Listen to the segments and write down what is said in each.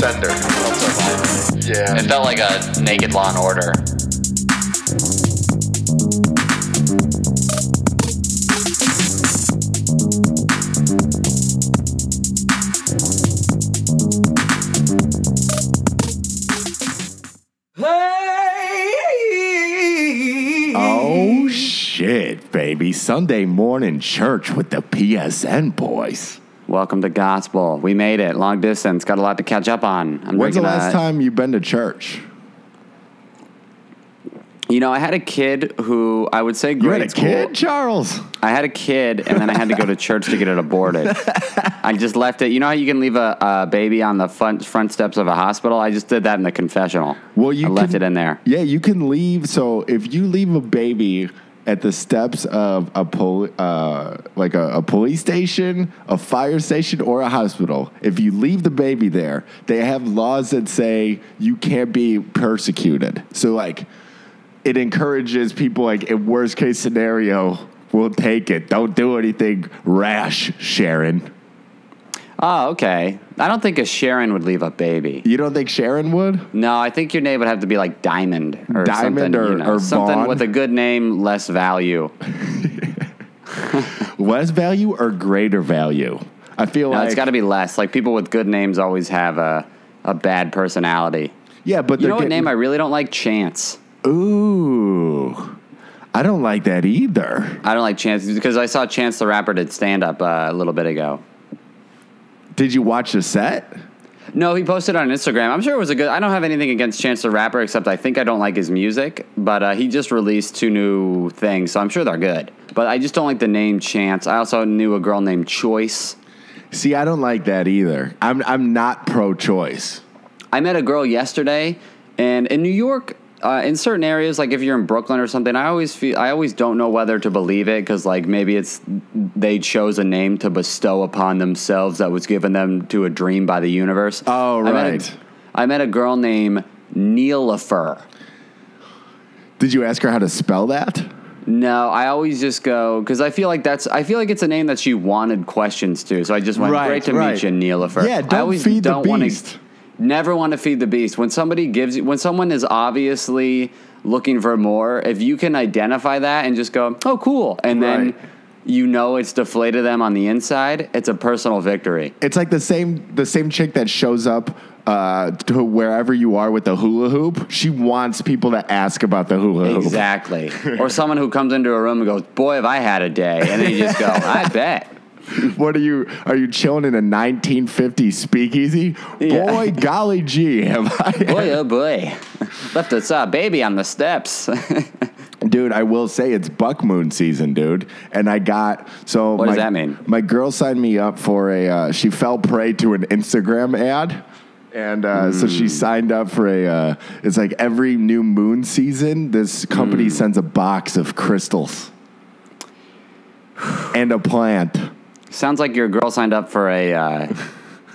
sender. Yeah. it felt like a naked Law and Order. Oh shit, baby. Sunday morning church with the PSN boys. Welcome to gospel. We made it. Long distance. Got a lot to catch up on. I'm When's the last a- time you've been to church? You know, I had a kid who I would say You had a school. kid, Charles? I had a kid, and then I had to go to church to get it aborted. I just left it. You know how you can leave a, a baby on the front front steps of a hospital? I just did that in the confessional. Well, you I left can- it in there. Yeah, you can leave. So if you leave a baby at the steps of a poli- uh, like a, a police station, a fire station, or a hospital, if you leave the baby there, they have laws that say you can't be persecuted. So like, it encourages people like in worst case scenario, we'll take it. Don't do anything rash, Sharon. Oh, okay. I don't think a Sharon would leave a baby. You don't think Sharon would? No, I think your name would have to be like Diamond or Diamond something. or- you know, or something Vaughn. with a good name, less value. Less value or greater value? I feel No, like it's got to be less. Like people with good names always have a a bad personality. yeah, but You they're know what getting- name I really don't like? Chance. Ooh, I don't like that either. I don't like Chance because I saw Chance the Rapper did stand up uh, a little bit ago. Did you watch the set? No, he posted on Instagram. I'm sure it was a good. I don't have anything against Chance the Rapper, except I think I don't like his music. But uh, he just released two new things, so I'm sure they're good. But I just don't like the name Chance. I also knew a girl named Choice. See, I don't like that either. I'm I'm not pro-choice. I met a girl yesterday, and in New York, uh, in certain areas, like if you're in Brooklyn or something, I always feel I always don't know whether to believe it because like maybe it's they chose a name to bestow upon themselves that was given them to a dream by the universe. Oh, I met a- right. I met a girl named Neelifer. Did you ask her how to spell that? No, I always just go because I feel like that's I feel like it's a name that she wanted questions to. So I just went Right, great to right. meet you, Neelifer. Yeah, I don't always feed the don't wanna- beast. Never want to feed the beast. When somebody gives you, when someone is obviously looking for more, if you can identify that and just go, "Oh, cool," and then you know it's deflated them on the inside, it's a personal victory. It's like the same the same chick that shows up uh, to wherever you are with the hula hoop. She wants people to ask about the hula hoop. Exactly. or someone who comes into a room and goes, "Boy, have I had a day," and then you just go, "I bet." What are you? Are you chilling in a 1950s speakeasy? Yeah. Boy, golly gee, have I? Boy, oh boy, left us a baby on the steps. Dude, I will say it's buck moon season, dude. And I got so. What my, does that mean? My girl signed me up for a. Uh, she fell prey to an Instagram ad. And uh, so Hmm. she signed up for a. Uh, it's like every new moon season, this company Hmm. sends a box of crystals and a plant. Sounds like your girl signed up for a uh,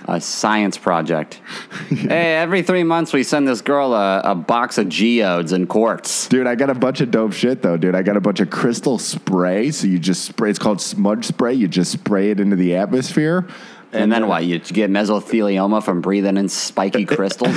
a science project. Hey, every three months we send this girl a, a box of geodes and quartz. Dude, I got a bunch of dope shit though, dude. I got a bunch of crystal spray. So you just spray. It's called smudge spray. You just spray it into the atmosphere. And then what? You get mesothelioma from breathing in spiky crystals?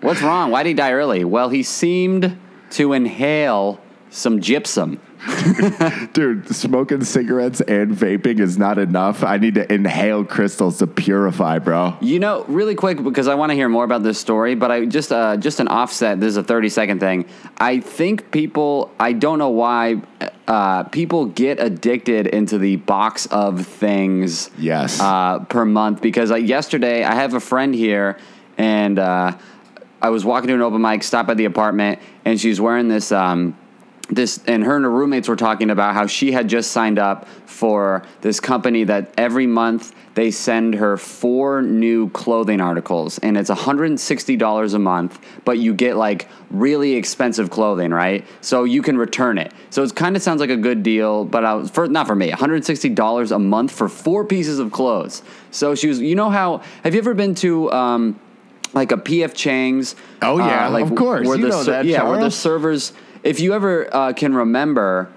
What's wrong? Why'd he die early? Well, he seemed to inhale some gypsum. Dude, smoking cigarettes and vaping is not enough. I need to inhale crystals to purify, bro. You know, really quick because I want to hear more about this story, but I just uh, just an offset. This is a thirty second thing. I think people. I don't know why uh, people get addicted into the box of things. Yes. Uh, per month because uh, yesterday I have a friend here and uh, I was walking to an open mic, stop at the apartment, and she's wearing this. Um, this and her and her roommates were talking about how she had just signed up for this company that every month they send her four new clothing articles and it's $160 a month but you get like really expensive clothing right so you can return it so it kind of sounds like a good deal but I was for not for me $160 a month for four pieces of clothes so she was you know how have you ever been to um, like a PF Chang's. Oh, yeah, like of course. Where You the know that, yeah, where the servers. If you ever uh, can remember,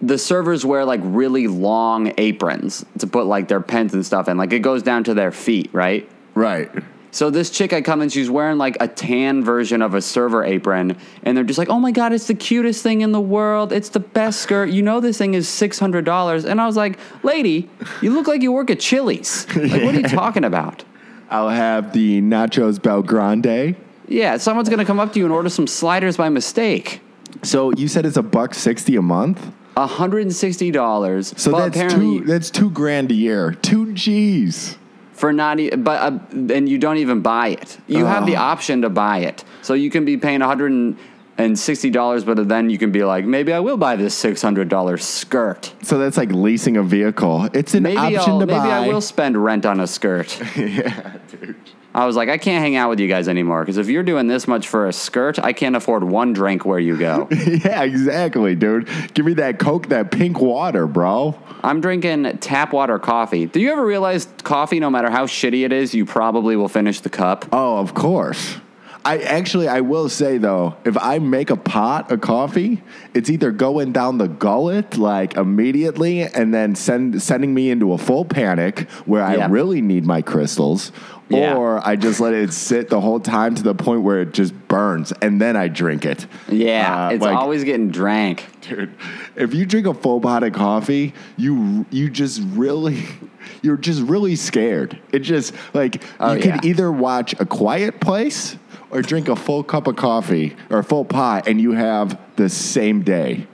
the servers wear like really long aprons to put like their pens and stuff in. Like it goes down to their feet, right? Right. So this chick I come in, she's wearing like a tan version of a server apron, and they're just like, "Oh my god, it's the cutest thing in the world! It's the best skirt. You know this thing is six hundred dollars." And I was like, "Lady, you look like you work at Chili's. Like, what are you talking about?" I'll have the nachos BellGrande. Yeah, someone's gonna come up to you and order some sliders by mistake. So you said it's a buck sixty a month. hundred and sixty dollars. So that's two. That's two grand a year. Two G's. for not, e- but uh, and you don't even buy it. You have the Oh. option to buy it, so you can be paying hundred and sixty dollars, but then you can be like, maybe I will buy this six hundred dollars skirt. So that's like leasing a vehicle. It's an Maybe option I'll, to maybe buy. I will spend rent on a skirt. yeah, dude. I was like, I can't hang out with you guys anymore because if you're doing this much for a skirt, I can't afford one drink where you go. yeah, exactly, dude. Give me that Coke, that pink water, bro. I'm drinking tap water coffee. Do you ever realize coffee, no matter how shitty it is, you probably will finish the cup? Oh, of course. I actually, I will say though, if I make a pot of coffee, it's either going down the gullet like immediately, and then send sending me into a full panic where I really need my crystals, Yeah. or I just let it sit the whole time to the point where it just burns, and then I drink it. Yeah, Uh, it's like- always getting drank. dude. If you drink a full pot of coffee, you you just really you're just really scared. It just like Oh, you can either watch a quiet place or drink a full cup of coffee or a full pot and you have the same day.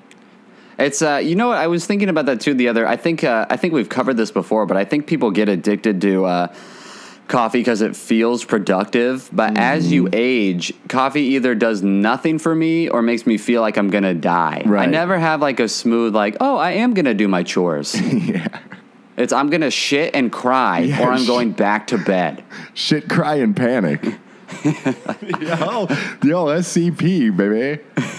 It's uh, you know what I was thinking about that too. The other, I think uh, I think we've covered this before, but I think people get addicted to uh, coffee because it feels productive. But as you age, coffee either does nothing for me or makes me feel like I'm gonna die. I never have like a smooth like, oh, I am gonna do my chores. yeah. it's I'm gonna shit and cry, Yeah, or I'm sh- going back to bed. Shit cry and panic. Yo, yo, SCP, baby.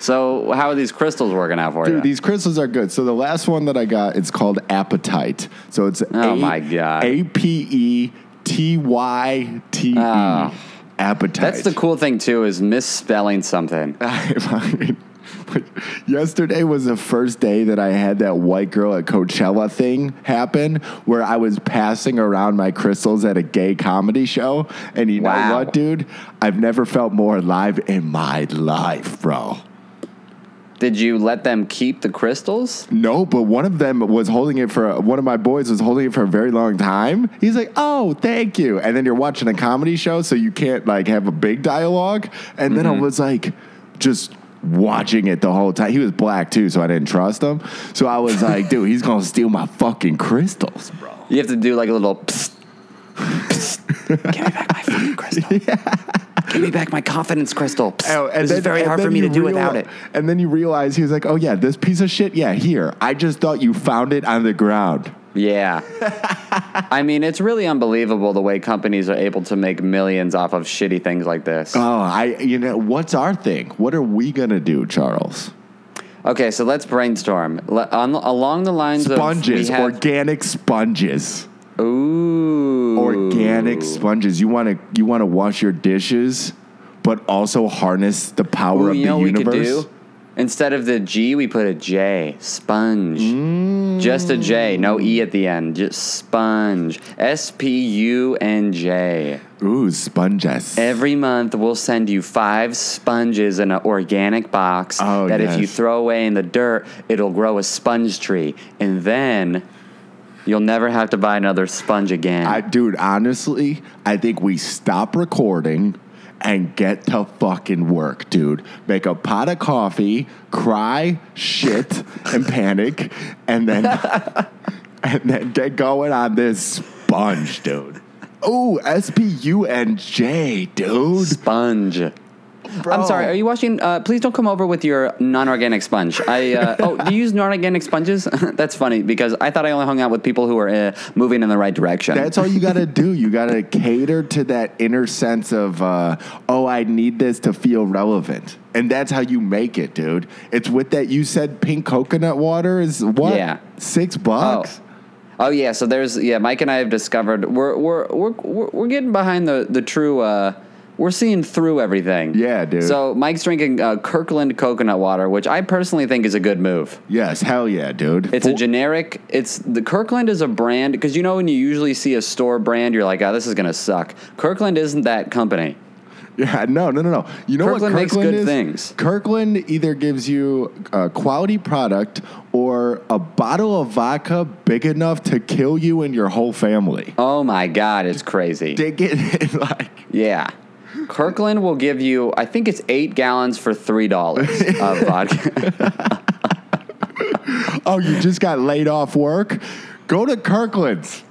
So how are these crystals working out for you? Dude, these crystals are good. So the last one that I got, it's called Appetite. So it's Oh A- my God. A P E T Y T E. Oh. Appetite. That's the cool thing too is misspelling something. I mean, yesterday was the first day that I had that white girl at Coachella thing happen where I was passing around my crystals at a gay comedy show. And you know what, dude? I've never felt more alive in my life, bro. Did you let them keep the crystals? No, but one of them was holding it for one of my boys was holding it for a very long time. He's like, "Oh, thank you." And then you're watching a comedy show, so you can't like have a big dialogue. And then I mm-hmm. was like, just watching it the whole time. He was black too, so I didn't trust him. So I was like, "Dude, he's gonna steal my fucking crystals, bro." You have to do like a little. Psst, psst. Give me back my fucking crystal. Give me back my confidence crystal. Psst. Oh, and this then- is very and hard for me to do reali- without it. And then you realize he was like, "Oh yeah, this piece of shit. Yeah, here. I just thought you found it on the ground." Yeah. I mean, it's really unbelievable the way companies are able to make millions off of shitty things like this. Oh, I. You know, what's our thing? What are we gonna do, Charles? Okay, so let's brainstorm. Le- on, along the lines Sponges, of. have- organic sponges. Ooh. Organic sponges. You want to you want to wash your dishes, but also harness the power Ooh, of the know what we universe. Instead of the G, we put a J. Sponge. Just a J, no E at the end. Just sponge. S P U N J. Ooh, sponges. Every month, we'll send you five sponges in an organic box Oh, that if you throw away in the dirt, it'll grow a sponge tree. And then you'll never have to buy another sponge again. I, dude, honestly, I think we stop recording and get to fucking work, dude. Make a pot of coffee, cry, shit, and panic, and then and then get going on this sponge, dude. Ooh, S P U N J, dude. sponge. Bro. I'm sorry. Are you washing? Uh, please don't come over with your non-organic sponge. I uh, oh, do you use non-organic sponges? That's funny because I thought I only hung out with people who are uh, moving in the right direction. That's all you got to do. You got to cater to that inner sense of, uh, oh, I need this to feel relevant. And that's how you make it, dude. It's with that, you said pink coconut water is what? Yeah. Six bucks? Oh yeah, so there's yeah, Mike and I have discovered we're we're we're we're, we're getting behind the the true uh, We're seeing through everything. Yeah, dude. So Mike's drinking uh, Kirkland coconut water, which I personally think is a good move. Yes, hell yeah, dude. It's a generic. It's the Kirkland is a brand because you know when you usually see a store brand, you're like, oh, this is gonna suck. Kirkland isn't that company. Yeah, no, no, no, no. You know Kirkland what makes Kirkland good is? things. Kirkland either gives you a quality product or a bottle of vodka big enough to kill you and your whole family. Oh my god, it's crazy. They get like Yeah. Kirkland will give you, I think it's eight gallons for three dollars of vodka. Oh, you just got laid off work? Go to Kirkland's.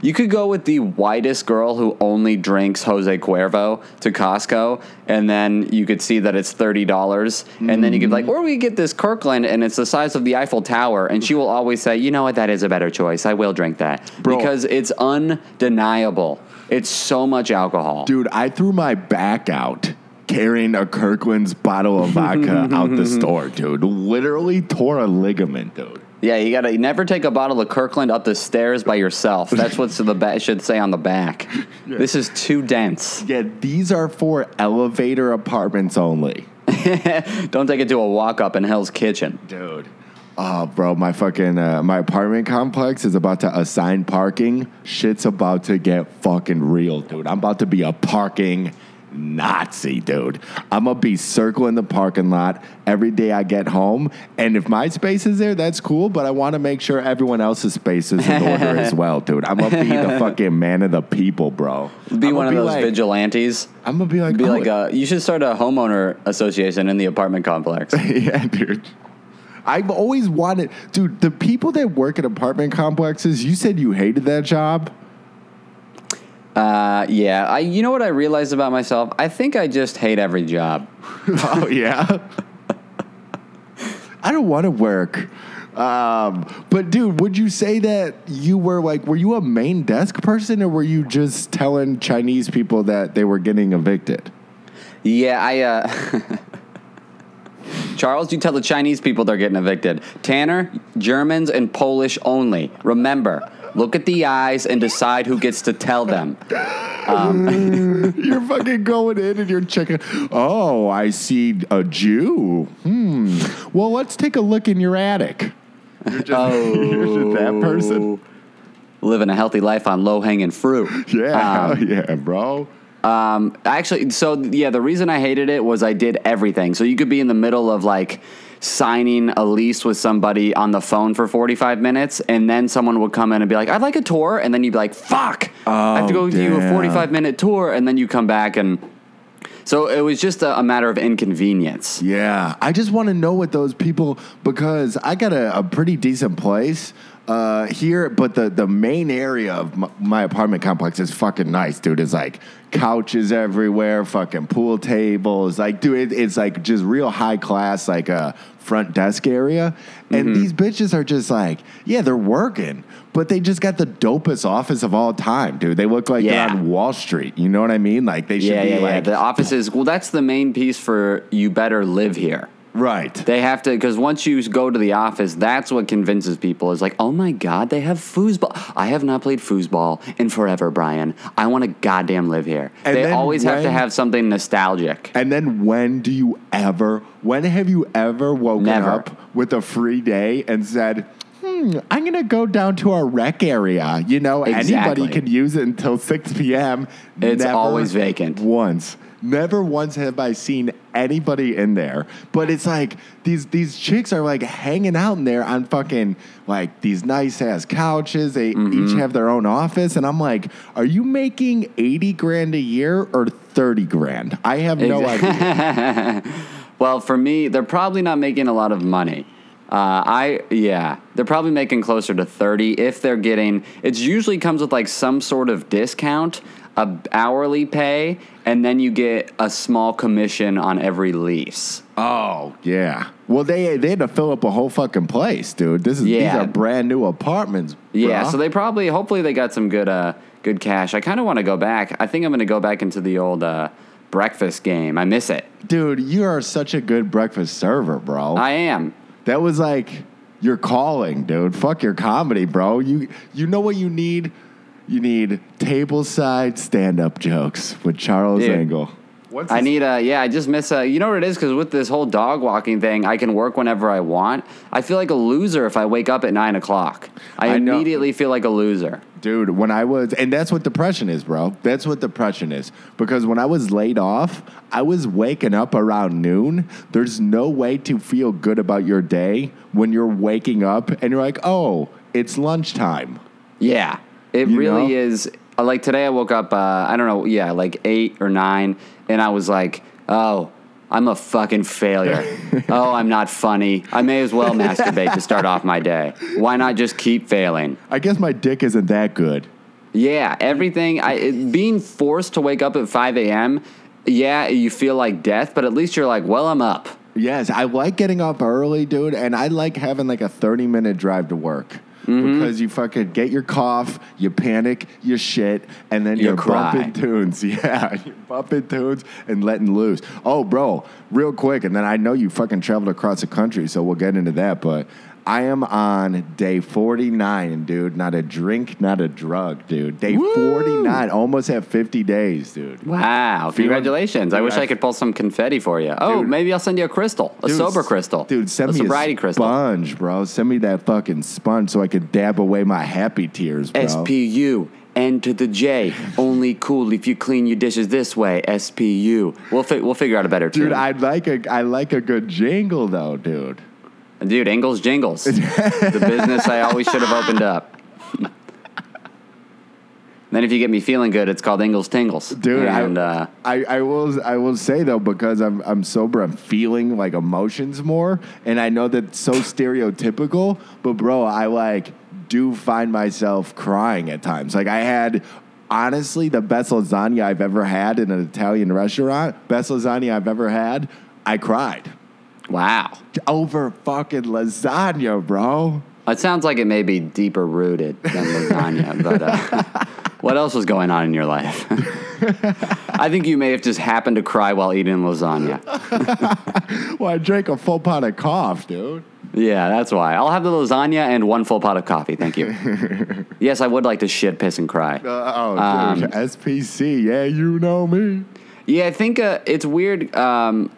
You could go with the whitest girl who only drinks Jose Cuervo to Costco, and then you could see that it's thirty dollars, and then you could be like, mm. or we get this Kirkland, and it's the size of the Eiffel Tower, and she will always say, you know what, that is a better choice. I will drink that Bro. because it's undeniable. It's so much alcohol. Dude, I threw my back out carrying a Kirkland's bottle of vodka out the store, dude. Literally tore a ligament, dude. Yeah, you gotta never take a bottle of Kirkland up the stairs by yourself. That's what's the ba- should say on the back. This is too dense. Yeah, these are for elevator apartments only. Don't take it to a walk up in Hell's Kitchen. Dude. Oh, bro, my fucking uh, my apartment complex is about to assign parking. Shit's about to get fucking real, dude. I'm about to be a parking Nazi, dude. I'm gonna be circling the parking lot every day I get home, and if my space is there, that's cool. But I want to make sure everyone else's space is in order as well, dude. I'm gonna be the fucking man of the people, bro. Be I'ma one of those like, vigilantes. I'm gonna be like, Be oh, like a, you should start a homeowner association in the apartment complex. yeah, dude. I've always wanted, dude. The people that work at apartment complexes, you said you hated that job. Uh, yeah, I. You know what I realized about myself? I think I just hate every job. oh yeah. I don't want to work. Um, but dude, would you say that you were like, were you a main desk person, or were you just telling Chinese people that they were getting evicted? Yeah, I. Uh, Charles, you tell the Chinese people they're getting evicted. Tanner, Germans and Polish only. Remember, look at the eyes and decide who gets to tell them. You're fucking going in and you're checking. Oh, I see a Jew. Hmm. Well, let's take a look in your attic. You're just, you're just that person. Living a healthy life on low hanging fruit. Yeah, Um, yeah, bro. Um, actually, so yeah, the reason I hated it was I did everything. So you could be in the middle of like signing a lease with somebody on the phone for 45 minutes, and then someone would come in and be like, I'd like a tour. And then you'd be like, fuck, I have to Oh, go give you a 45 minute tour. And then you come back and. So it was just a, a matter of inconvenience. Yeah, I just want to know what those people because I got a, a pretty decent place uh, here, but the the main area of my, my apartment complex is fucking nice, dude. It's like couches everywhere, fucking pool tables, like dude, it, it's like just real high class, like a front desk area. And Mm-hmm. these bitches are just like, yeah, they're working, but they just got the dopest office of all time, dude. They look like Yeah. they're on Wall Street. You know what I mean? Like they should Yeah, be yeah, yeah. like The offices, well, that's the main piece for you better live here. Right. They have to because once you go to the office, that's what convinces people. Is like, oh my god, they have foosball. I have not played foosball in forever, Brian. I want to goddamn live here. And they always have to have something nostalgic. And then when do you ever, when have you ever woken Never. up with a free day and said, hmm, I'm going to go down to our rec area? You know, Exactly. anybody can use it until 6 p.m. It's always vacant. Once. Never once have I seen anybody in there. But it's like these these chicks are like hanging out in there on fucking like these nice ass couches. They Mm-hmm. each have their own office. And I'm like, are you making 80 grand a year or 30 grand? I have no idea. Well, for me, they're probably not making a lot of money. Uh, I yeah, they're probably making closer to thirty if they're getting. It usually comes with like some sort of discount, a hourly pay, and then you get a small commission on every lease. Oh yeah. Well, they they had to fill up a whole fucking place, dude. This is these are brand new apartments. Yeah, so they probably, hopefully, they got some good, uh, good cash. I kind of want to go back. I think I'm going to go back into the old uh, breakfast game. I miss it. dude, you are such a good breakfast server, bro. I am. that was like your calling, dude. Fuck your comedy, bro. You you know what you need? You need table side stand up jokes with Charles Dude. Angle. What's I need a yeah. I just miss a. You know what it is? Because with this whole dog walking thing, I can work whenever I want. I feel like a loser if I wake up at nine o'clock. I, I know. immediately feel like a loser. Dude, when I was, and that's what depression is, bro. That's what depression is. Because when I was laid off, I was waking up around noon. There's no way to feel good about your day when you're waking up and you're like, oh, it's lunchtime. Yeah, it You really know? is. Uh, Like today, I woke up. Uh, I don't know. Yeah, like eight or nine, and I was like, "Oh, I'm a fucking failure. oh, I'm not funny. I may as well masturbate to start off my day. Why not just keep failing?" I guess my dick isn't that good. Yeah, everything. I it, being forced to wake up at 5 a.m. Yeah, you feel like death, but at least you're like, "Well, I'm up." Yes, I like getting up early, dude, and I like having like a 30 minute drive to work. Mm-hmm. Because you fucking get your cough, you panic, you shit, and then You you're cry. bumping tunes. Yeah, you're bumping tunes and letting loose. Oh, bro, real quick, and then I know you fucking traveled across the country, so we'll get into that. But I am on day 49, dude. Not a drink, not a drug, dude. Day 49, almost at 50 days, dude. Wow! Feeling- Congratulations! I wish I- I could pull some confetti for you. Oh, Dude. maybe I'll send you a crystal, a Dude, sober crystal, Dude, send a me sobriety a crystal. sponge, bro. Send me that fucking sponge so I could dab away my happy tears, bro. SPU. N to the J. Only cool if you clean your dishes this way. SPU. We'll fi- we'll figure out a better tune. Dude, I like a I like a good jingle though, dude. Dude, Ingles Jingles. the business I always should have opened up. then if you get me feeling good, it's called Ingles Tingles. Dude, and I, uh, I I will I will say though because I'm I'm sober, I'm feeling like emotions more, and I know that's so stereotypical. But bro, I like do find myself crying at times. Like I had. Honestly, the best lasagna I've ever had in an Italian restaurant, best lasagna I've ever had, I cried. Wow. over fucking lasagna, bro. It sounds like it may be deeper rooted than lasagna, but uh, what else was going on in your life? I think you may have just happened to cry while eating lasagna. Well, I drank a full pot of cough, dude. Yeah, that's why. I'll have the lasagna and one full pot of coffee. Thank you. yes, I would like to shit, piss, and cry. Uh, oh, Um, dude, SPC. Yeah, you know me. Yeah, I think uh, it's weird. Um,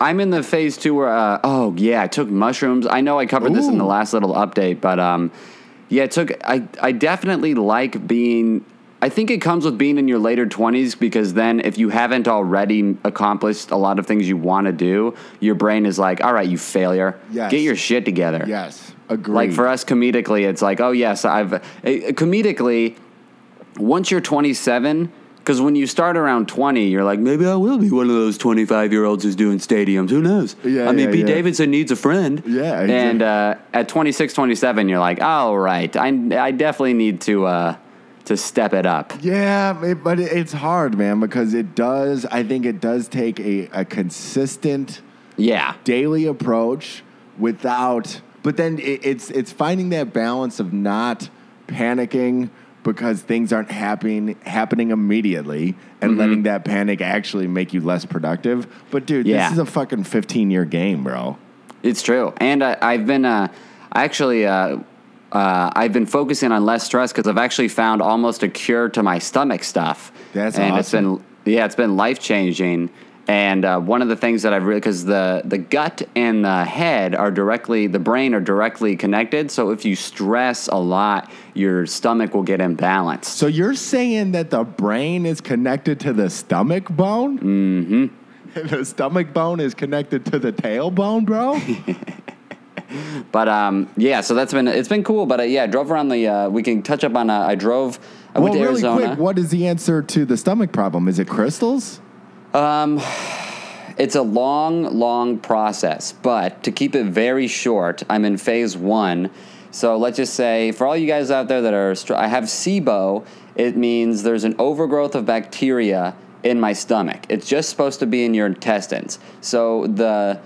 I'm in the phase two where, uh, oh yeah, I took mushrooms. I know I covered this in the last little update, but um, yeah, it took. I I definitely like being. I think it comes with being in your later 20s because then if you haven't already accomplished a lot of things you want to do, your brain is like, all right, you failure. Yes. Get your shit together. Yes, agree. Like for us comedically, it's like, oh yes, I've uh, comedically. Once you're 27, because when you start around 20, you're like, maybe I will be one of those 25 year olds who's doing stadiums. Who knows? Yeah, I mean, yeah, Pete yeah. Davidson needs a friend. Yeah, exactly. And uh, at 26, 27, you're like, all right, I, I definitely need to uh, to step it up. Yeah, it, but it, it's hard, man, because it does. I think it does take a, a consistent Yeah. daily approach without. But then it, it's it's finding that balance of not panicking because things aren't happening happening immediately Mm-hmm. and letting that panic actually make you less productive. But dude, Yeah. this is a fucking 15 year game, bro. It's true, and I, I've been uh, I actually uh, uh, I've been focusing on less stress because I've actually found almost a cure to my stomach stuff. That's and awesome. it's been yeah, it's been life changing. And uh, one of the things that I've really because the the gut and the head are directly the brain are directly connected. So if you stress a lot, your stomach will get imbalanced. So you're saying that the brain is connected to the stomach bone? Mm-hmm. the stomach bone is connected to the tailbone, bro? But um, yeah, so that's been it's been cool. But uh, yeah, I drove around the. Uh, we can touch up on. Uh, I drove. I well, went to really Arizona. quick, what is the answer to the stomach problem? Is it crystals? Um, it's a long, long process, but to keep it very short, I'm in phase one. So let's just say, for all you guys out there that are, I have SIBO. It means there's an overgrowth of bacteria in my stomach. It's just supposed to be in your intestines. So the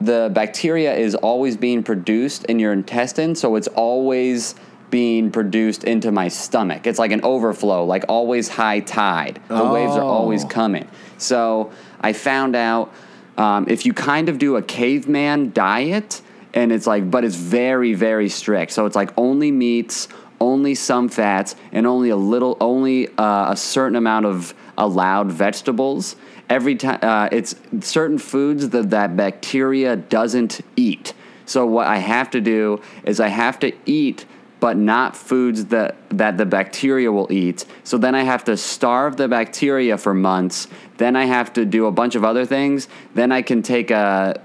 the bacteria is always being produced in your intestine, so it's always being produced into my stomach. It's like an overflow, like always high tide. The waves are always Oh. coming. So I found out um, if you kind of do a caveman diet, and it's like, but it's very, very strict. So it's like only meats, only some fats, and only a little, only uh, a certain amount of allowed vegetables. Every time uh, it's certain foods that that bacteria doesn't eat. So what I have to do is I have to eat but not foods that, that the bacteria will eat. So then I have to starve the bacteria for months. Then I have to do a bunch of other things. Then I can take a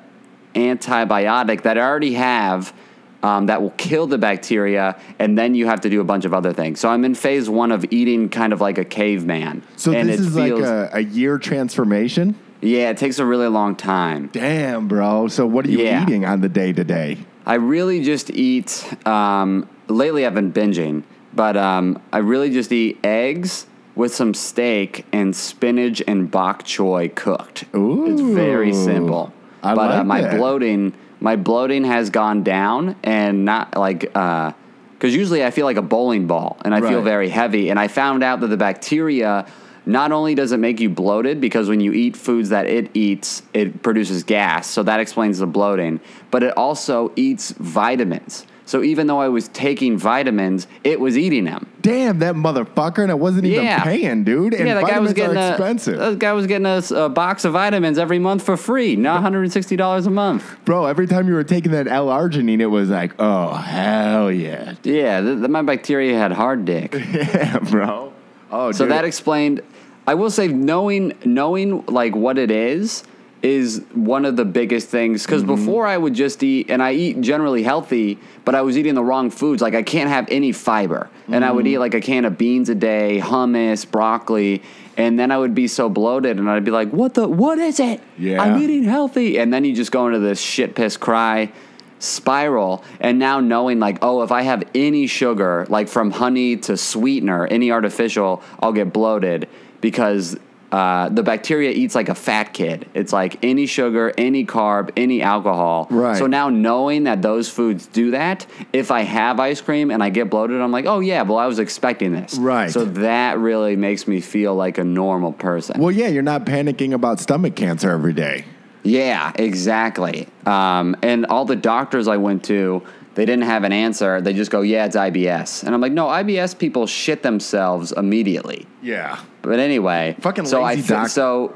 antibiotic that I already have um, that will kill the bacteria, and then you have to do a bunch of other things. So I'm in phase one of eating kind of like a caveman. So and this is feels- like a, a year transformation. yeah, it takes a really long time. Damn, bro. So what are you Yeah. eating on the day to day? I really just eat. Um, lately, I've been binging, but um, I really just eat eggs with some steak and spinach and bok choy cooked. it's very simple. I but uh, like my that. bloating, my bloating has gone down, and not like because usually I feel like a bowling ball, and I feel very heavy. And I found out that the bacteria. Not only does it make you bloated because when you eat foods that it eats, it produces gas, so that explains the bloating, but it also eats vitamins. So even though I was taking vitamins, it was eating them. Damn, that motherfucker, and I wasn't even paying, dude. And yeah, the guy was getting a, expensive. The guy was getting a, a box of vitamins every month for free, not $160 a month. Bro, every time you were taking that L-arginine, it was like, oh, hell yeah. Yeah, the, the, my bacteria had hard dick. Yeah, bro. Oh, So dude. that explained. I will say, knowing knowing like what it is is one of the biggest things. Because Mm-hmm. before I would just eat, and I eat generally healthy, but I was eating the wrong foods. Like I can't have any fiber, and I would Mm-hmm. eat like a can of beans a day, hummus, broccoli, and then I would be so bloated, and I'd be like, "What the? What is it? Yeah. I'm eating healthy," and then you just go into this shit piss cry spiral and now knowing like oh if i have any sugar like from honey to sweetener any artificial i'll get bloated because uh, the bacteria eats like a fat kid it's like any sugar any carb any alcohol Right. so now knowing that those foods do that if i have ice cream and i get bloated i'm like oh yeah well i was expecting this Right. so that really makes me feel like a normal person Well, yeah, you're not panicking about stomach cancer every day. Yeah, exactly. Um, and all the doctors I went to, they didn't have an answer. They just go, "Yeah, it's IBS," and I'm like, "No, IBS people shit themselves immediately." Yeah. But anyway, Fucking so I lazy fi- doctor. so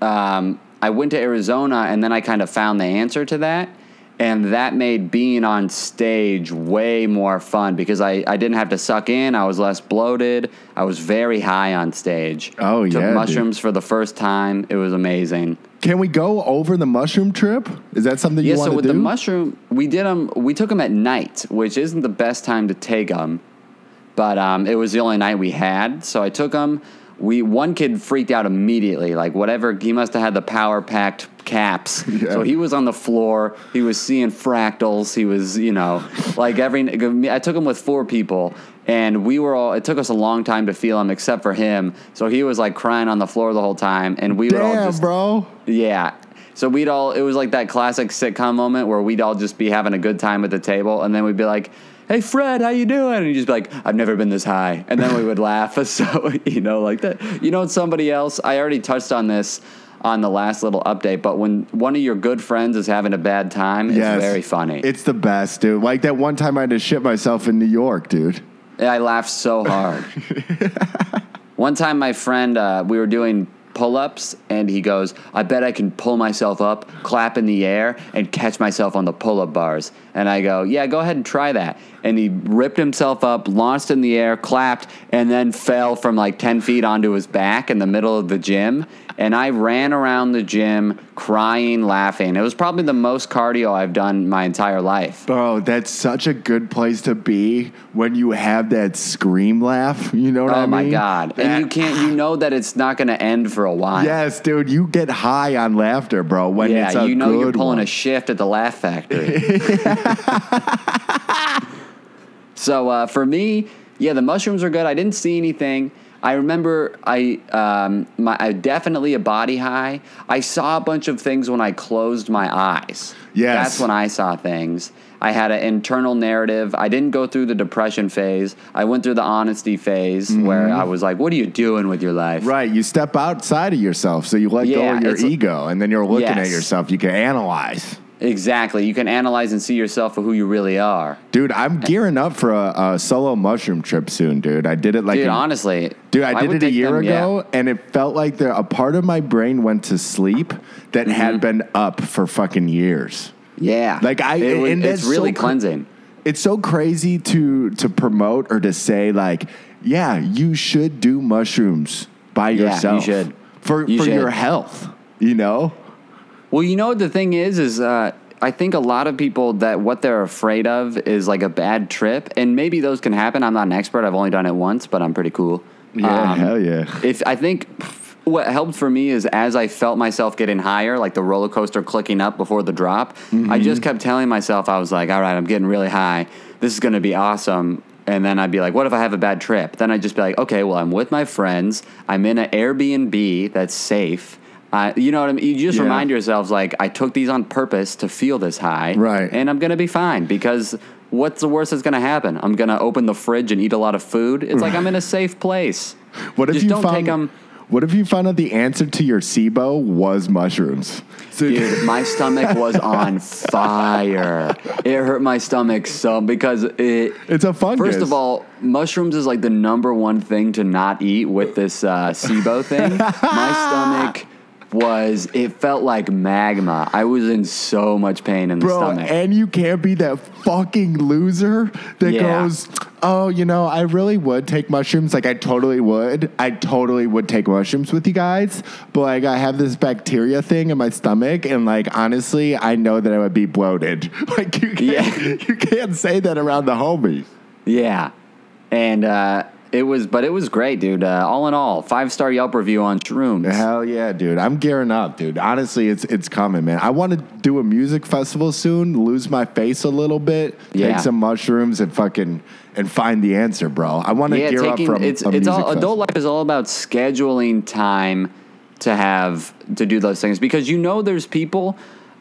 um, I went to Arizona, and then I kind of found the answer to that. And that made being on stage way more fun because I, I didn't have to suck in. I was less bloated. I was very high on stage. Oh, Took yeah, dude. mushrooms for the first time. It was amazing. Can we go over the mushroom trip? Is that something you Yeah, want so to with do? the mushroom, we did them. We took them at night, which isn't the best time to take them, but um, it was the only night we had. So I took them. We one kid freaked out immediately, like whatever. He must have had the power packed caps. Yeah. So he was on the floor. He was seeing fractals. He was, you know, like every. I took him with four people. And we were all. It took us a long time to feel him, except for him. So he was like crying on the floor the whole time, and we would all just bro. yeah. So we'd all, it was like that classic sitcom moment where we'd all just be having a good time at the table and then we'd be like, hey, Fred, how you doing? And he'd just be like, I've never been this high. And then we would laugh. So, you know, like that. You know, somebody else, I already touched on this on the last little update, but when one of your good friends is having a bad time, it's Yes. very funny. It's the best, dude. Like that one time I had to shit myself in New York, dude. I laughed so hard. One time, my friend, uh, we were doing pull ups, and he goes, I bet I can pull myself up, clap in the air, and catch myself on the pull up bars. And I go, Yeah, go ahead and try that. And he ripped himself up, launched in the air, clapped, and then fell from like 10 feet onto his back in the middle of the gym. And I ran around the gym crying, laughing. It was probably the most cardio I've done my entire life. Bro, that's such a good place to be when you have that scream laugh. You know what oh I mean? Oh my god! That- and you can't. You know that it's not going to end for a while. Yes, dude, you get high on laughter, bro. When it's yeah. a You know you're pulling one. a shift at the Laugh Factory. so uh, for me, yeah, the mushrooms are good. I didn't see anything. I remember I um, my I definitely a body high. I saw a bunch of things when I closed my eyes. Yes. that's when I saw things. I had an internal narrative. I didn't go through the depression phase. I went through the honesty phase where I was like, "What are you doing with your life?" Mm-hmm. Right, you step outside of yourself, so you let go of your ego, and then you're looking at yourself. You can analyze. Exactly. You can analyze and see yourself for who you really are. Dude, I'm gearing up for a, a solo mushroom trip soon, dude. I did it like Dude, a- honestly. Dude, I, did it a year them- yeah. ago, and it felt like there, a part of my brain went to sleep that Mm-hmm. had been up for fucking years. Yeah. Like, I- It was- and it's really so cr- cleansing. It's so crazy to to promote or to say like, yeah, you should do mushrooms by Yeah, you yourself. should. for You for should. your health. You know, Well, you know what the thing is is uh, I think a lot of people that what they're afraid of is like a bad trip, and maybe those can happen. I'm not an expert. I've only done it once, but I'm pretty cool. Yeah, Um, hell yeah. If I think what helped for me is as I felt myself getting higher, like the roller coaster clicking up before the drop, Mm-hmm. I just kept telling myself I was like, all right, I'm getting really high. This is going to be awesome. And then I'd be like, what if I have a bad trip? Then I'd just be like, okay, well, I'm with my friends. I'm in an Airbnb that's safe. Uh, you know what I mean? You just Yeah. remind yourselves, like, I took these on purpose to feel this high. Right. And I'm going to be fine because what's the worst that's going to happen? I'm going to open the fridge and eat a lot of food. It's like I'm in a safe place. What if Just you don't found? take 'em- What if you found out the answer to your SIBO was mushrooms? So, Dude, my stomach was on fire. It hurt my stomach so because it. It's a fungus. First of all, mushrooms is like the number one thing to not eat with this uh, SIBO thing. my stomach was. It felt like magma. I was in so much pain in the Bro, stomach. and you can't be that fucking loser that Yeah. goes, oh, you know, I really would take mushrooms. Like, I totally would. I totally would take mushrooms with you guys. But, like, I have this bacteria thing in my stomach. And, like, honestly, I know that I would be bloated. Like, you can't, Yeah. you can't say that around the homies. Yeah, and uh, it was, but it was great, dude. Uh, all in all, five star Yelp review on shrooms. Hell yeah, dude. I'm gearing up, dude. Honestly, it's it's coming, man. I want to do a music festival soon, lose my face a little bit, Yeah. take some mushrooms and fucking and find the answer, bro. I want to yeah, gear taking up from it's a it's music all adult life is all about scheduling time to have to do those things because you know there's people,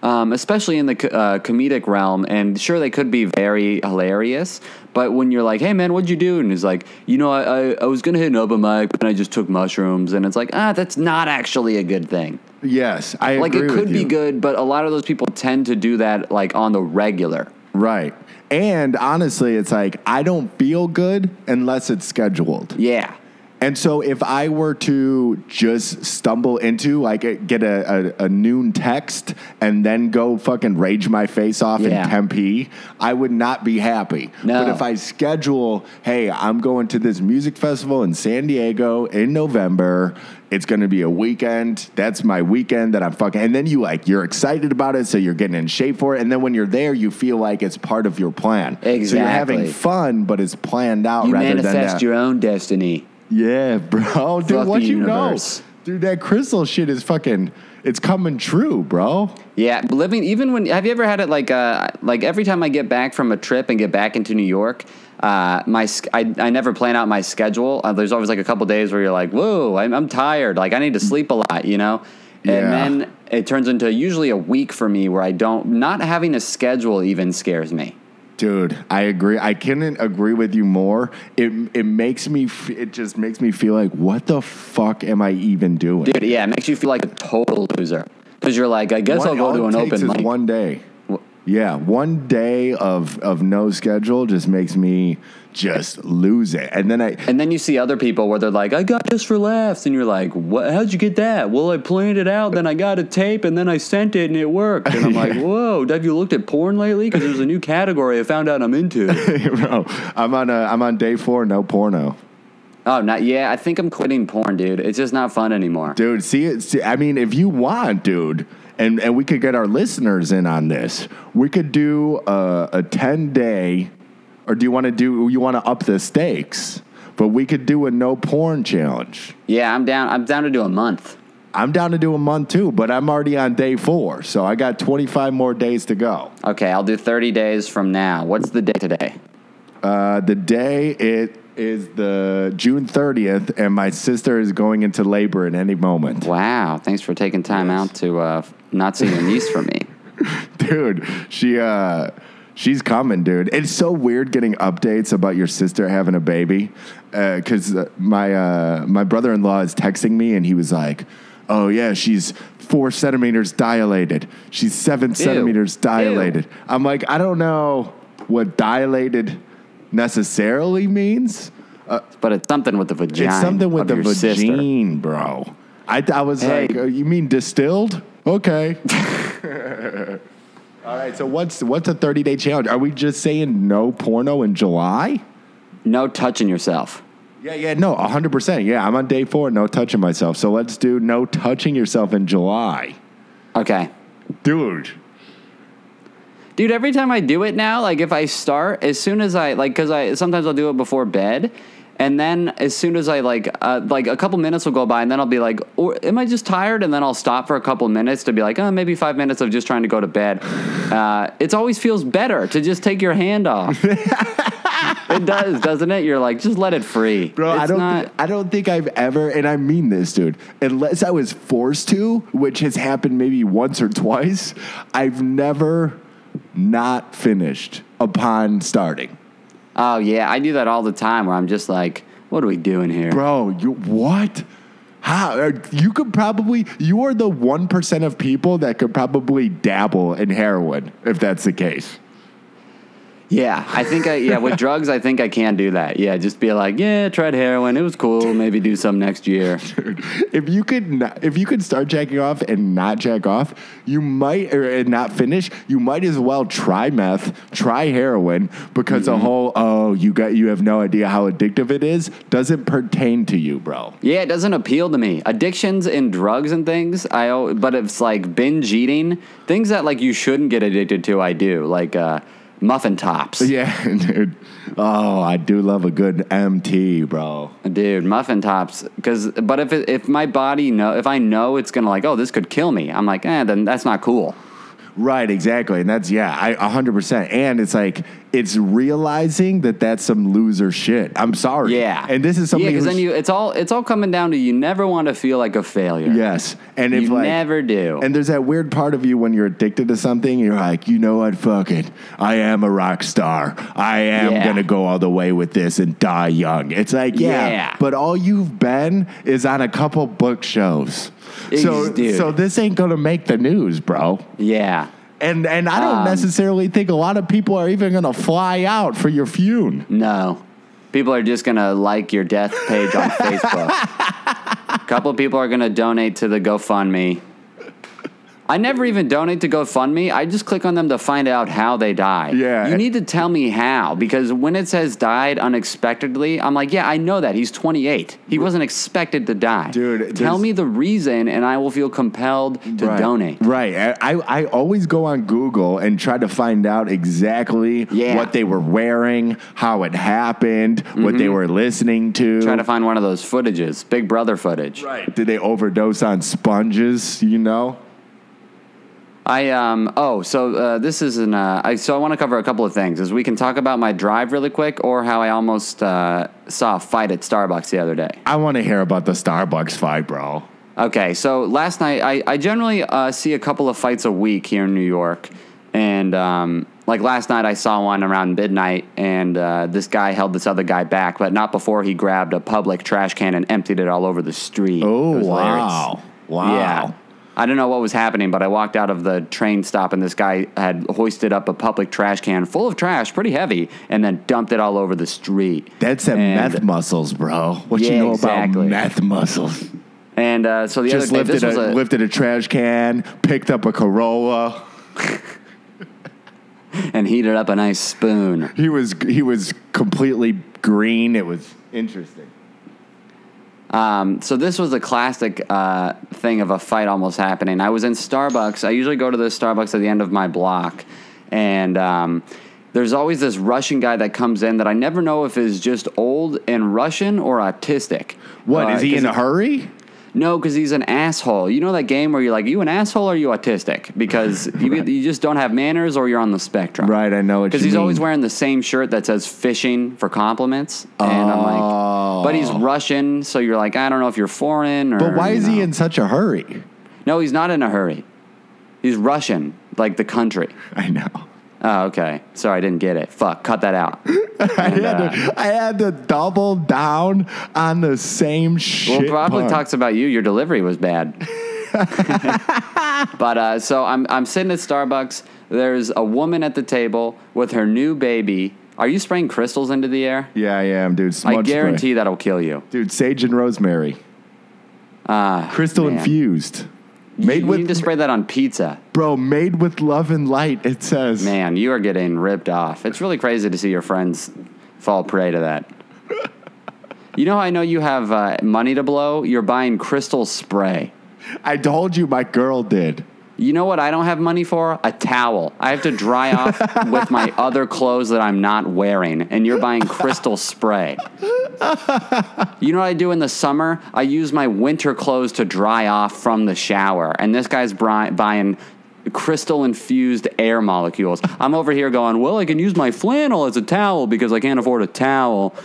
um, especially in the uh, comedic realm, and sure they could be very hilarious, but when you're like, hey man, what'd you do? And he's like, you know, I I, I was gonna hit an open mic, but I just took mushrooms, and it's like, ah, that's not actually a good thing. Yes, I Like it could be good, but a lot of those people tend to do that like on the regular. Right. And honestly, it's like I don't feel good unless it's scheduled. Yeah. And so if I were to just stumble into like get a, a, a noon text and then go fucking rage my face off Yeah. in Tempe, I would not be happy. No. But if I schedule, hey, I'm going to this music festival in San Diego in November. It's going to be a weekend. That's my weekend that I'm fucking. And then you like you're excited about it, so you're getting in shape for it. And then when you're there, you feel like it's part of your plan. Exactly. So you're having fun, but it's planned out You rather than manifest that. your own destiny. Yeah, bro. Dude, what you universe. know? Dude, that crystal shit is fucking it's coming true, bro. Yeah, living even when have you ever had it like uh like every time I get back from a trip and get back into New York, uh my I I never plan out my schedule. Uh, there's always like a couple days where you're like, whoa, I'm, I'm tired, like I need to sleep a lot, you know. Yeah. And then it turns into usually a week for me where I don't not having a schedule even scares me. Dude, I agree. I couldn't agree with you more. It it makes me f- it just makes me feel like what the fuck am I even doing? Dude, yeah, it makes you feel like a total loser because you're like, I guess One- I'll go to an open mic. one day. Yeah, one day of of no schedule just makes me just lose it. And then I And then you see other people where they're like, I got this for laughs. And you're like, what? How'd you get that? Well, I planned it out, then I got a tape, and then I sent it, and it worked. And I'm like, whoa, have you looked at porn lately? Because there's a new category I found out I'm into. bro, I'm on a, I'm on day 4 no porno. oh, not yeah. I think I'm quitting porn, dude. It's just not fun anymore. Dude, see it. See, I mean, if you want, dude, and and we could get our listeners in on this. We could do a, a ten day, or do you want to do? You want to up the stakes? But we could do a no porn challenge. Yeah, I'm down. I'm down to do a month. I'm down to do a month too, but I'm already on day four, so I got 25 more days to go. Okay, I'll do 30 days from now. What's the day today? Uh, the day it is the June 30th, and my sister is going into labor at any moment. Wow, thanks for taking time out to uh, not see your niece for me. dude she uh she's coming dude it's so weird getting updates about your sister having a baby because uh, my uh my brother-in-law is texting me and he was like oh yeah, she's four centimeters dilated. She's seven centimeters dilated. I'm like, I don't know what dilated necessarily means. But it's something with the vagina. It's something with the sister. bro. I, I was Hey. like, uh, you mean distilled? Okay. All right. So what's what's a 30 day challenge? Are we just saying no porno in July? No touching yourself. Yeah, yeah, no, 100%. Yeah, I'm on day four, no touching myself. So let's do no touching yourself in July. Okay. Dude. Dude, every time I do it now, like if I start, as soon as I like, because I sometimes I'll do it before bed, and then as soon as I like, uh, like a couple minutes will go by, and then I'll be like, or am I just tired? And then I'll stop for a couple minutes to be like, oh, maybe five minutes of just trying to go to bed. Uh, it always feels better to just take your hand off. it does, doesn't it? You're like, just let it free, Bro, I don't not- thi- I don't think I've ever and I mean this, dude. Unless I was forced to, which has happened maybe once or twice, I've never not finished upon starting. oh yeah, I do that all the time. Where I'm just like, what are we doing here? Bro, you what? How uh, you could probably you are the one percent of people that could probably dabble in heroin if that's the case. Yeah, I think I yeah with drugs I think I can do that. Yeah, just be like, yeah, tried heroin, it was cool. Maybe do some next year. if you could not, if you could start jacking off and not jack off, you might or and not finish. You might as well try meth, try heroin, because the whole oh you got you have no idea how addictive it is doesn't pertain to you, bro. Yeah, it doesn't appeal to me. Addictions in drugs and things, I but it's like binge eating, things that like you shouldn't get addicted to. I do like uh, muffin tops. Yeah, dude. Oh, I do love a good MT, bro. Dude, muffin tops. Because, but if it, if my body know, if I know it's gonna like, oh, this could kill me, I'm like, eh, then that's not cool. Right, exactly. And that's, yeah, I 100%. And it's like, it's realizing that that's some loser shit. I'm sorry. Yeah, And this is something Yeah, because then you, it's all it's all coming down to you never want to feel like a failure. Yes. And if You like, never do. And there's that weird part of you when you're addicted to something, you're like, you know what, fuck it. I am a rock star. I am Yeah. gonna go all the way with this and die young. It's like, yeah, Yeah. but all you've been is on a couple book shows. So, dude. so this ain't gonna make the news, bro. Yeah. And and I don't Um, necessarily think a lot of people are even gonna fly out for your funeral. No. People are just going to like your death page on Facebook. A couple of people are going to donate to the GoFundMe. I never even donate to GoFundMe. I just click on them to find out how they died. Yeah. You need to tell me how because when it says died unexpectedly, I'm like, yeah, I know that. He's 28. He wasn't expected to die. Dude, tell me the reason and I will feel compelled to right. donate. Right. I, I always go on Google and try to find out exactly Yeah. what they were wearing, how it happened, what they were listening to. Mm-hmm. Try to find one of those footages, Big Brother footage. right. Did they overdose on sponges? You know? I um oh so uh, this is an uh, I so I want to cover a couple of things. Is we can talk about my drive really quick, or how I almost uh, saw a fight at Starbucks the other day. I want to hear about the Starbucks fight, bro. Okay, so last night I I generally uh, see a couple of fights a week here in New York, and um, like last night I saw one around midnight, and uh, this guy held this other guy back, but not before he grabbed a public trash can and emptied it all over the street. Oh, It was hilarious. wow. Wow. Yeah. I don't know what was happening, but I walked out of the train stop and this guy had hoisted up a public trash can full of trash, pretty heavy, and then dumped it all over the street. That's And- meth muscles, bro. What you know exactly. about meth muscles? And uh, so the Just other day, lifted this a, was a, lifted a trash can, picked up a Corolla. and heated up a nice spoon. He was he was completely green. It was interesting. Um, so this was a classic uh, thing of a fight almost happening. I was in Starbucks. I usually go to this Starbucks at the end of my block, and um, there's always this Russian guy that comes in that I never know if is just old and Russian or autistic. What Uh, is he in a hurry? No, because he's an asshole. You know that game where you're like, you an asshole or you autistic? Because you, you just don't have manners or you're on the spectrum. Right, I know what Because he's always wearing the same shirt that says fishing for compliments. And I'm like, but he's oh. Russian, so you're like, I don't know if you're foreign or. But why is you he in such a hurry? No, he's not in a hurry. He's Russian, like the country. I know. Oh, okay. Sorry, I didn't get it. Fuck, cut that out. I, had to, I had to double down on the same Well, shit. probably pun. talks about you. Your delivery was bad. but uh, so I'm I'm sitting at Starbucks. There's a woman at the table with her new baby. Are you spraying crystals into the air? Yeah, I am, dude. I Smudge spray. guarantee that'll kill you. Dude, sage and rosemary. Ah, Crystal man. infused. You- Made you with need to spray that on pizza. bro, made with love and light, it says. Man, you are getting ripped off. It's really crazy to see your friends fall prey to that. You know how I know you have uh, money to blow? You're buying crystal spray. I told you my girl did. You know what I don't have money for? A towel. I have to dry off with my other clothes that I'm not wearing, and you're buying crystal spray. You know what I do in the summer? I use my winter clothes to dry off from the shower, and this guy's bri- buying crystal infused air molecules. I'm over here going, well, I can use my flannel as a towel because I can't afford a towel.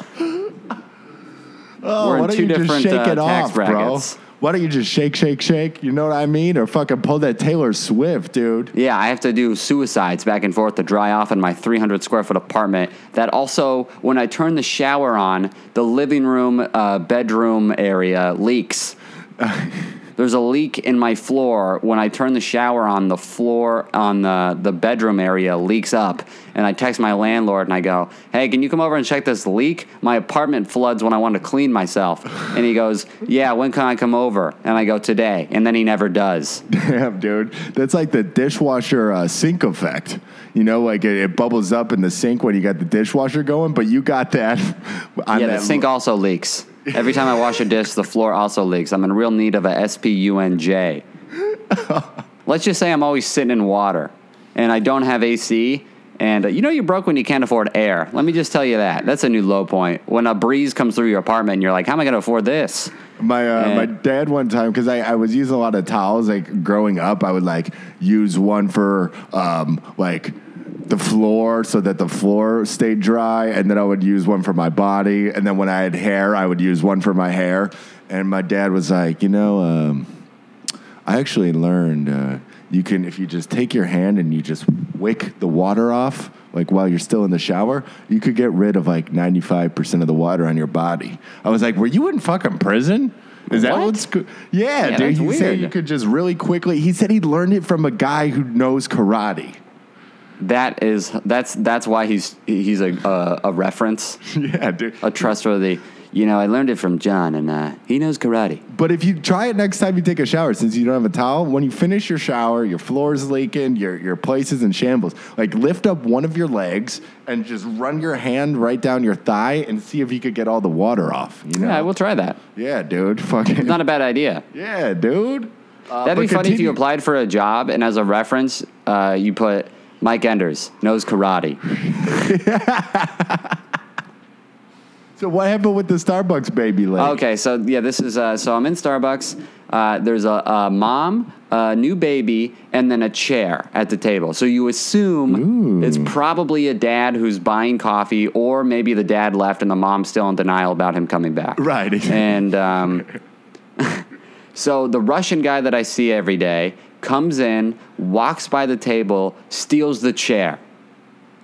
Oh, We're in two different, shake uh, it tax off, brackets. bro? Why don't you just shake, shake, shake? You know what I mean? Or fucking pull that Taylor Swift, dude. Yeah, I have to do suicides back and forth to dry off in my 300 square foot apartment. That also, when I turn the shower on, the living room, uh, bedroom area leaks. There's a leak in my floor. When I turn the shower on, the floor on the, the bedroom area leaks up. And I text my landlord and I go, Hey, can you come over and check this leak? My apartment floods when I want to clean myself. And he goes, Yeah, when can I come over? And I go, Today. And then he never does. Damn, dude. That's like the dishwasher uh, sink effect. You know, like it, it bubbles up in the sink when you got the dishwasher going, but you got that on yeah, that the sink also leaks. Every time I wash a dish, the floor also leaks. I'm in real need of a SPUNJ. Let's just say I'm always sitting in water and I don't have AC. And uh, you know you're broke when you can't afford air. Let me just tell you that. That's a new low point. When a breeze comes through your apartment and you're like, how am I going to afford this? My uh, my dad one time because I, I was using a lot of towels like growing up I would like use one for um, like the floor so that the floor stayed dry and then I would use one for my body and then when I had hair I would use one for my hair. And my dad was like you know um, I actually learned uh, you can if you just take your hand and you just wick the water off like while you're still in the shower you could get rid of like 95% of the water on your body. I was like were you in fucking prison? Is that What? what's co- yeah, Yeah, dude he said you could just really quickly he said he learned it from a guy who knows karate That is that's that's why he's he's a a, a reference, yeah dude a trustworthy. You know, I learned it from John, and uh, he knows karate. But if you try it next time you take a shower, since you don't have a towel, when you finish your shower, your floor's leaking, your, your place is in shambles, like lift up one of your legs and just run your hand right down your thigh and see if you could get all the water off. You know? Yeah, we'll try that. Yeah, dude. Fucking. Not a bad idea. yeah, dude. Uh, That'd be but funny if you applied for a job and as a reference, uh, you put Mike Enders knows karate. So what happened with the Starbucks baby leg? Okay, so yeah, this is uh, so I'm in Starbucks. Uh, there's a, a mom, a new baby, and then a chair at the table. So you assume it's probably a dad who's buying coffee, or maybe the dad left and the mom's still in denial about him coming back. Right. And um, so the Russian guy that I see every day comes in, walks by the table, steals the chair.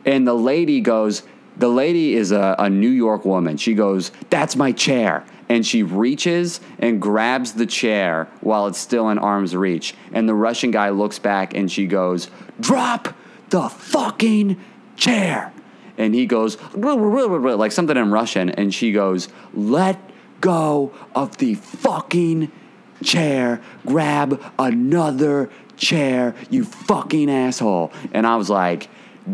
And the lady goes, the lady is a, a New York woman. She goes, That's my chair. And she reaches and grabs the chair while it's still in arm's reach. And the Russian guy looks back and she goes, Drop the fucking chair. And he goes, like something in Russian. And she goes, Let go of the fucking chair. Grab another chair, you fucking asshole. And I was like,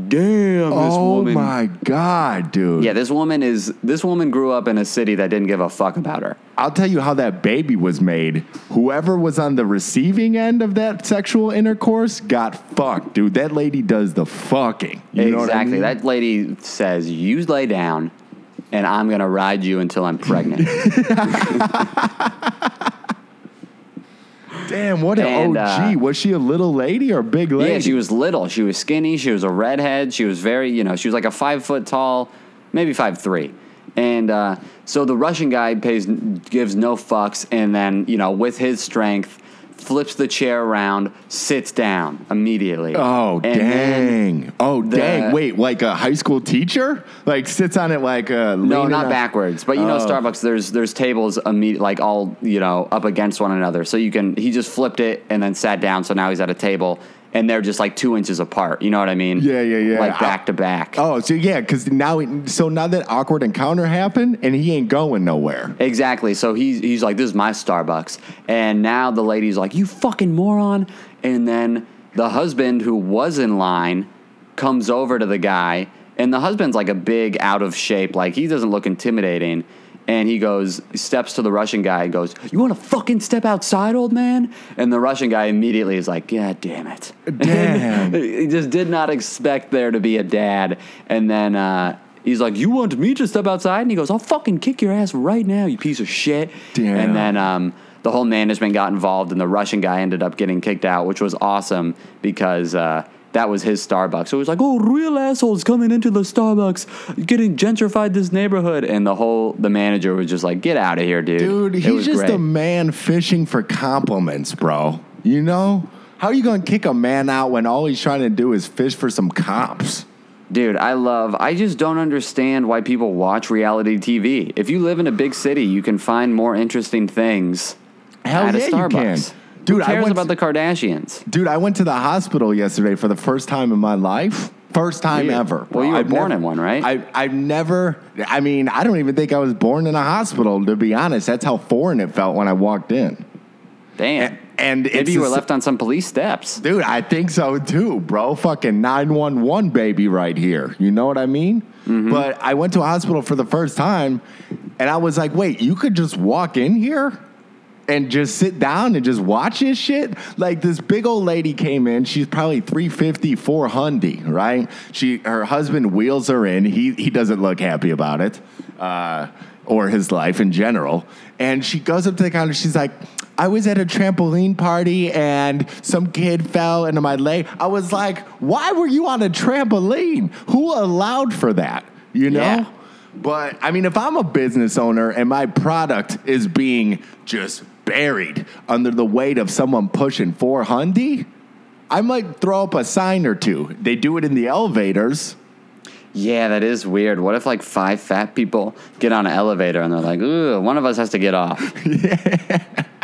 Damn, this woman. oh woman. my god, dude. Yeah, this woman is. This woman grew up in a city that didn't give a fuck about her. I'll tell you how that baby was made. Whoever was on the receiving end of that sexual intercourse got fucked, dude. That lady does the fucking. You know what I exactly. mean? That lady says, "You lay down, and I'm gonna ride you until I'm pregnant." Damn, what an And, OG. uh, was she a little lady or big lady? yeah, she was little. She was skinny. She was a redhead. She was very, you know, she was like a five foot tall, maybe five three. And uh, so the Russian guy pays, gives no fucks, and then you know, with his strength, flips the chair around, sits down immediately. Oh And dang! oh the- dang! Wait, like a high school teacher, like sits on it like a no, not on- backwards. But you know, Oh. Starbucks. There's there's tables imme- like all you know up against one another, so you can. He just flipped it and then sat down. So now he's at a table, and they're just like two inches apart. You know what I mean? Yeah, yeah, yeah. Like I- back to back. Oh, so yeah, because now, it- so now that awkward encounter happened, and he ain't going nowhere. Exactly. So he's he's like, "This is my Starbucks," and now the lady's like, "You fucking moron!" And then the husband, who was in line, comes over to the guy, and the husband's like a big, out of shape, like he doesn't look intimidating. And he goes, steps to the Russian guy and goes, "You want to fucking step outside, old man?" And the Russian guy immediately is like, "God damn it!" Damn. he just did not expect there to be a dad. And then uh, he's like, "You want me to step outside?" And he goes, "I'll fucking kick your ass right now, you piece of shit." Damn. And then um, the whole management got involved, and the Russian guy ended up getting kicked out, which was awesome because. Uh, that was his Starbucks. So it was like, oh, real assholes coming into the Starbucks, getting gentrified this neighborhood, and the whole the manager was just like, get out of here, dude. Dude, It he's just great. a man fishing for compliments, bro. You know? How are you going to kick a man out when all he's trying to do is fish for some comps? Dude, I love. I just don't understand why people watch reality TV. If you live in a big city, you can find more interesting things Hell at yeah, a you Starbucks. can. Dude, Who I cares went about to- the Kardashians? Dude, I went to the hospital yesterday for the first time in my life. First time Weird. ever. Well, you were I've born never- in one, right? I, I've never, I mean, I don't even think I was born in a hospital, to be honest. That's how foreign it felt when I walked in. Damn. And it's Maybe you were left on some police steps. Dude, I think so too, bro. Fucking 911 baby right here. You know what I mean? Mm-hmm. But I went to a hospital for the first time and I was like, wait, you could just walk in here and just sit down and just watch this shit? Like this big old lady came in. She's probably 350, 400, right? She her husband wheels her in. He he doesn't look happy about it. Uh or his life in general. And she goes up to the counter. She's like, I was at a trampoline party and some kid fell into my leg. I was like, why were you on a trampoline? Who allowed for that? You know? Yeah. But I mean, if I'm a business owner and my product is being just buried under the weight of someone pushing 400, I might throw up a sign or two. They do it in the elevators. Yeah, that is weird. What if like five fat people get on an elevator and they're like, "Ooh, one of us has to get off."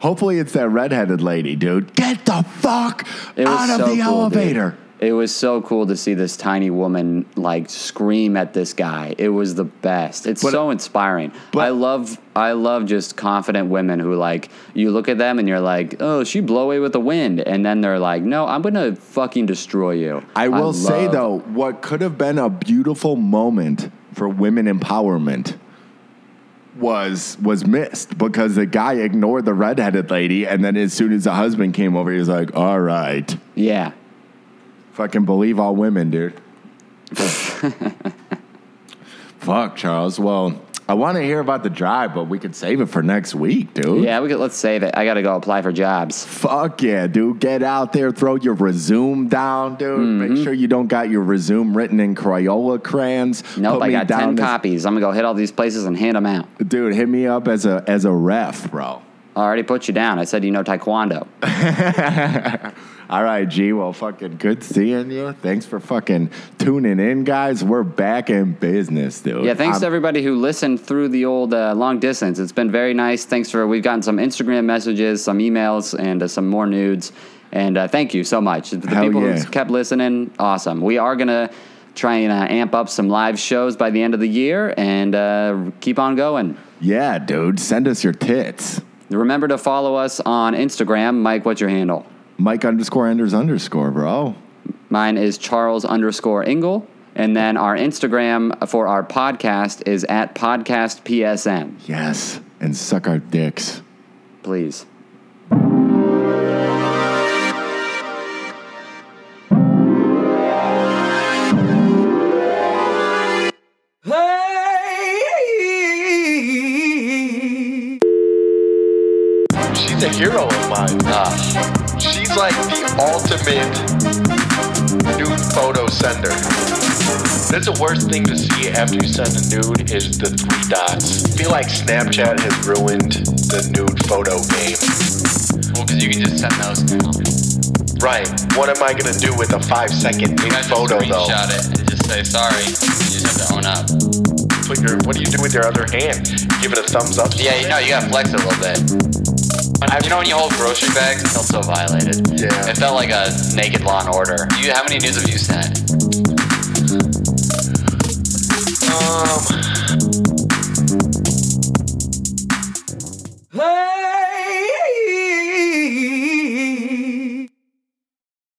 Hopefully, it's that redheaded lady, dude. Get the fuck It out of so the cool, elevator. dude. It was so cool to see this tiny woman like scream at this guy. It was the best. It's But- so inspiring. but- I love I love just confident women who like you look at them and you're like, "Oh, she blow away with the wind." And then they're like, "No, I'm going to fucking destroy you." I will say though, what could have been a beautiful moment for women empowerment was was missed because the guy ignored the redheaded lady, and then as soon as the husband came over, he was like, "All right, Yeah. Fucking believe all women, dude." Fuck, Charles. Well, I want to hear about the drive, but we could save it for next week, dude. Yeah, we could let's save it. I got to go apply for jobs. Fuck yeah, dude. Get out there, throw your resume down, dude. Mm-hmm. Make sure you don't got your resume written in Crayola crayons. Nope, I got 10 as- copies. I'm going to go hit all these places and hand them out. Dude, hit me up as a as a ref, bro. I already put you down. I said you know taekwondo. All right, G. Well, fucking good seeing you. Thanks for fucking tuning in, guys. We're back in business, dude. Yeah, thanks I'm- to everybody who listened through the old uh, long distance. It's been very nice. Thanks for we've gotten some Instagram messages, some emails, and uh, some more nudes. And uh, thank you so much. The people yeah. who kept listening, awesome. We are gonna try and uh, amp up some live shows by the end of the year and uh, keep on going. Yeah, dude. Send us your tits. Remember to follow us on Instagram. Mike, what's your handle? Mike underscore Enders underscore, bro. Mine is Charles underscore Ingle. And then our Instagram for our podcast is at podcast PSN. Yes. And suck our dicks. Please. She's a hero of mine. Ah, She's like the ultimate nude photo sender. That's the worst thing to see after you send a nude is the three dots. I feel like Snapchat has ruined the nude photo game. Well, because you can just send those. Right. What am I gonna do with a five second nude photo though? screenshot it and just say sorry. You just have to own up. Put your, what do you do with your other hand? Give it a thumbs up? Yeah, you know, you gotta flex a little bit. Have you know when you hold grocery bags, it felt so violated. Yeah. It felt like a naked Law and Order. You, how many news have you sent? Um. Hey!